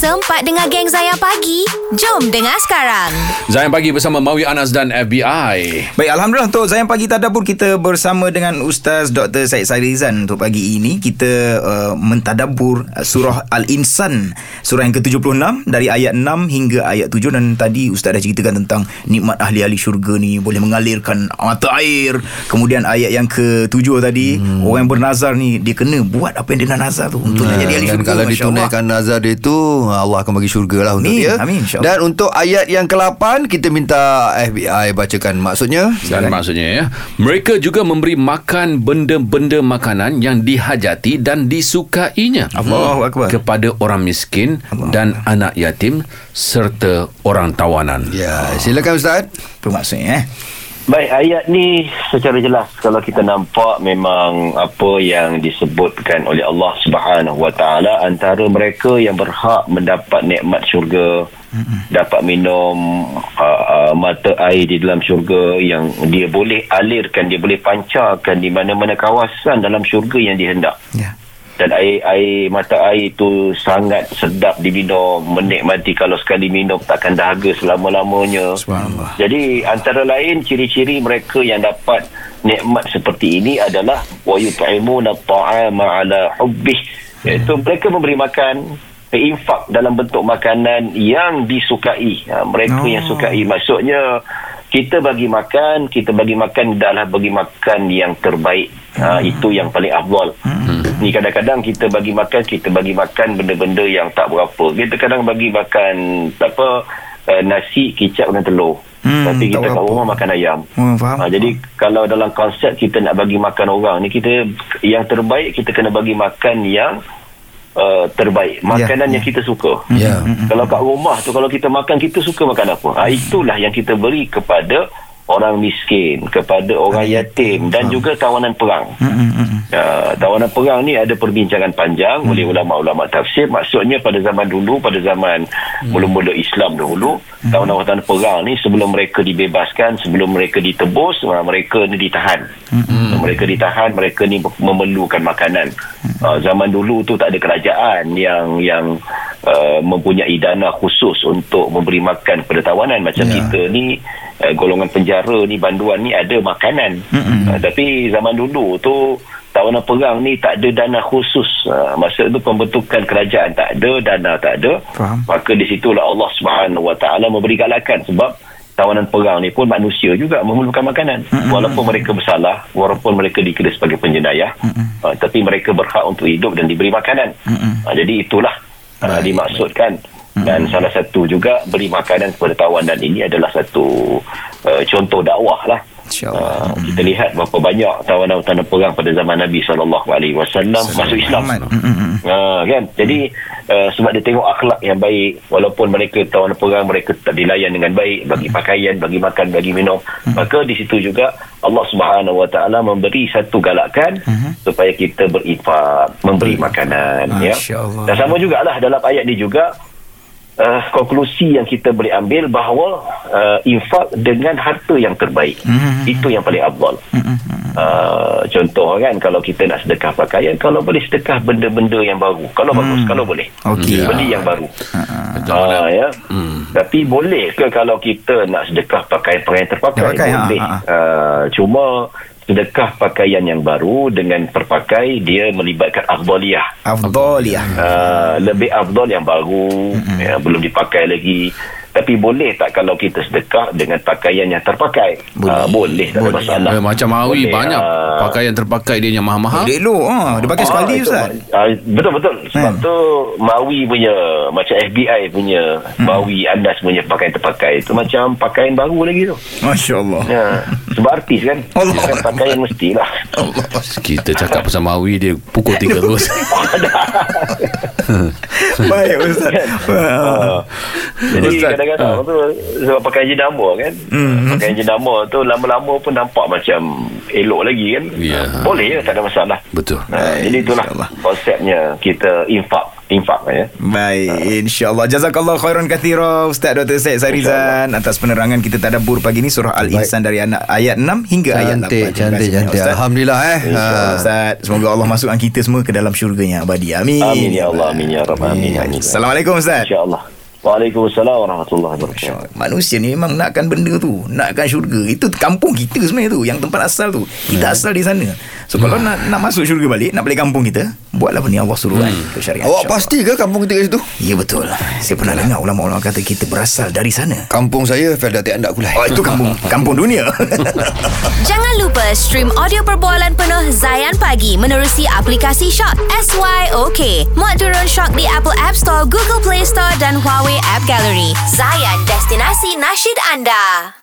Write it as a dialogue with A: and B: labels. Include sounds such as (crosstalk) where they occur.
A: sempat dengar geng Zayan Pagi? Jom dengar sekarang.
B: Zayan Pagi bersama Mawi Anas dan FBI.
C: Baik, Alhamdulillah untuk Zayan Pagi Tadabur kita bersama dengan Ustaz Dr. Said Sairizan untuk pagi ini. Kita uh, mentadabur uh, surah Al-Insan, surah yang ke-76 dari ayat 6 hingga ayat 7 dan tadi Ustaz dah ceritakan tentang nikmat ahli-ahli syurga ni boleh mengalirkan mata air. Kemudian ayat yang ke-7 tadi, hmm. orang yang bernazar ni dia kena buat apa yang dia nak nazar tu untuk nak jadi ahli
D: Dan
C: syurga.
D: kalau
C: Masya
D: ditunaikan nazar dia tu Allah akan bagi syurga lah untuk
C: Amin,
D: dia
C: amin, insyaAllah.
D: Dan untuk ayat yang ke-8 Kita minta FBI bacakan maksudnya
B: Dan maksudnya ya, mereka juga memberi makan benda-benda makanan yang dihajati dan disukainya.
C: Allahu Akbar.
B: Kepada orang miskin dan anak yatim serta orang tawanan.
D: Ya, silakan Ustaz
C: Apa maksudnya eh?
E: Baik, ayat ni secara jelas kalau kita nampak memang apa yang disebutkan oleh Allah Subhanahu Wa Taala antara mereka yang berhak mendapat nikmat syurga, dapat minum uh, uh, mata air di dalam syurga yang dia boleh alirkan, dia boleh pancarkan di mana-mana kawasan dalam syurga yang dihendak
C: Ya.
E: Dan air air mata air itu sangat sedap diminum menikmati kalau sekali minum takkan dahaga selama-lamanya. Jadi antara lain ciri-ciri mereka yang dapat nikmat seperti ini adalah wa yut'imuna at'ama ala hubbih. Iaitu mereka memberi makan infak dalam bentuk makanan yang disukai. Ha, mereka
C: Oh.
E: yang sukai. Maksudnya kita bagi makan kita bagi makan adalah bagi makan yang terbaik. Ha, itu yang paling afdal ni kadang-kadang kita bagi makan kita bagi makan benda-benda yang tak berapa. Kita kadang bagi makan apa uh, nasi kicap dan telur.
C: Hmm,
E: tapi kita kat rumah makan ayam.
C: Oh, faham.
E: Ha, jadi kalau dalam konsep kita nak bagi makan orang ni kita yang terbaik kita kena bagi makan yang uh, terbaik. Makanan
C: Ya,
E: yang kita suka.
D: Ya.
E: kalau kat rumah tu kalau kita makan kita suka makan apa? Ha, itulah yang kita beri kepada orang miskin kepada orang yatim dan juga tawanan perang.
C: Hmm, hmm, hmm.
E: Uh, tawanan perang ni ada perbincangan panjang oleh ulama-ulama tafsir. Maksudnya pada zaman dulu pada zaman mula-mula Islam dahulu tawanan-tawanan perang ni sebelum mereka dibebaskan sebelum mereka ditebus uh, mereka ni ditahan. Mereka ditahan mereka ni memerlukan makanan. Uh, zaman dulu tu tak ada kerajaan yang yang uh, mempunyai dana khusus untuk memberi makan kepada tawanan. Macam
D: Ya.
E: kita ni uh, golongan penjara ni banduan ni ada makanan. Uh, tapi zaman dulu tu tawanan perang ni tak ada dana khusus. Uh, masa tu pembentukan kerajaan tak ada dana tak ada.
C: Faham.
E: maka di situlah Allah Subhanahu Wa Taala memberi galakan. Sebab tawanan perang ni pun manusia juga memerlukan makanan. Walaupun mereka bersalah walaupun mereka dikira sebagai penjenayah uh, tapi mereka berhak untuk hidup dan diberi makanan. Uh, jadi itulah uh, dimaksudkan dan salah satu juga beri makanan kepada tawanan ini adalah satu uh, contoh dakwah lah.
C: InsyaAllah.
E: Uh, kita lihat berapa banyak tawanan-tawanan perang pada zaman Nabi SAW masuk Islam.
C: Muhammad. Mm, mm, mm.
E: Ha, kan? Jadi uh, sebab dia tengok akhlak yang baik walaupun mereka tawanan perang mereka tak dilayan dengan baik bagi pakaian bagi makan bagi minum. Maka di situ juga Allah Subhanahu Wa Taala memberi satu galakan supaya kita berinfak memberi makanan ya. Dan sama jugalah dalam ayat ni juga uh, konklusi yang kita boleh ambil bahawa uh, infak dengan harta yang terbaik
C: Mhm.
E: itu yang paling afdal uh, contoh kan kalau kita nak sedekah pakaian kalau boleh sedekah benda-benda yang baru kalau bagus kalau boleh
C: Okey.
E: beli yang baru
B: Betul,
E: Ah, ya.
B: Hmm.
E: Tapi boleh ke kalau kita nak sedekah pakaian-pakaian terpakai?
C: Terpakai, ha,
E: boleh.
C: ha, ha.
E: Ah, cuma sedekah pakaian yang baru dengan terpakai dia melibatkan afdaliyah.
C: Afdaliyah.
E: Uh, lebih afdal yang baru ya, belum dipakai lagi tapi boleh tak kalau kita sedekah dengan pakaian yang terpakai
C: Boleh.
E: Ah, boleh tak ada
C: Boleh.
E: masalah
B: Eh, macam Mawi
E: Boleh,
B: banyak
E: ah.
B: pakaian terpakai dia yang mahal-mahal.
C: Boleh elok. Ha, dia pakai
E: Ah,
C: sekali
E: itu,
C: Ustaz.
E: ah, betul betul sebab
C: Hmm.
E: tu Mawi punya macam FBI punya Mawi Andas punya pakaian terpakai itu macam pakaian baru lagi tu
C: Masya Allah.
E: ya sebab artis kan
C: Allah.
E: Pakai pakaian mestilah
B: Kita cakap pasal Mawi dia pukul tiga (laughs) terus. (laughs)
C: Baik Ustaz.
E: Ah. (laughs) Jadi
B: Ustaz,
E: kadang-kadang
B: ah.
E: tu sebab pakai jenama kan.
C: Hmm.
E: Pakai jenama tu lama-lama pun nampak macam elok lagi kan.
B: Ya.
E: Boleh ya tak ada masalah.
B: Betul.
E: Ha, jadi itulah
C: InsyaAllah.
E: konsepnya kita infak infak ya.
C: Baik, insyaAllah. Jazakallah khairan kathira Ustaz Dr. Syed Sarizan atas penerangan kita tadabbur pagi ni surah Al-Insan dari anak ayat 6 hingga ayat 8.
D: Cantik,
C: Terima
D: cantik, cantik. Alhamdulillah eh.
C: InsyaAllah
D: Ha.
C: Ustaz Semoga Allah masukkan kita semua ke dalam syurganya abadi Amin
E: Amin ya Allah, amin ya Rabb, amin, amin.
C: Assalamualaikum Ustaz
E: InsyaAllah. Waalaikumsalam warahmatullahi wabarakatuh.
C: Manusia ni memang nakkan benda tu Nakkan syurga Itu kampung kita sebenarnya tu Yang tempat asal tu Kita asal di sana So kalau nak nak masuk syurga balik Nak balik kampung kita Buatlah apa ni Allah suruh kan Ke syariat
D: Awak pasti ke kampung kita kat situ?
C: Ya betul Saya pernah dengar ulama-ulama kata Kita berasal dari sana
D: Kampung saya Felda Tiak Andak Kulai.
C: Oh itu kampung (laughs) Kampung dunia (laughs)
A: Jangan lupa stream audio perbualan penuh Zayan Pagi menerusi aplikasi Shock SYOK. Muat turun Shock di Apple App Store, Google Play Store dan Huawei App Gallery. Zayan, destinasi nasyid anda.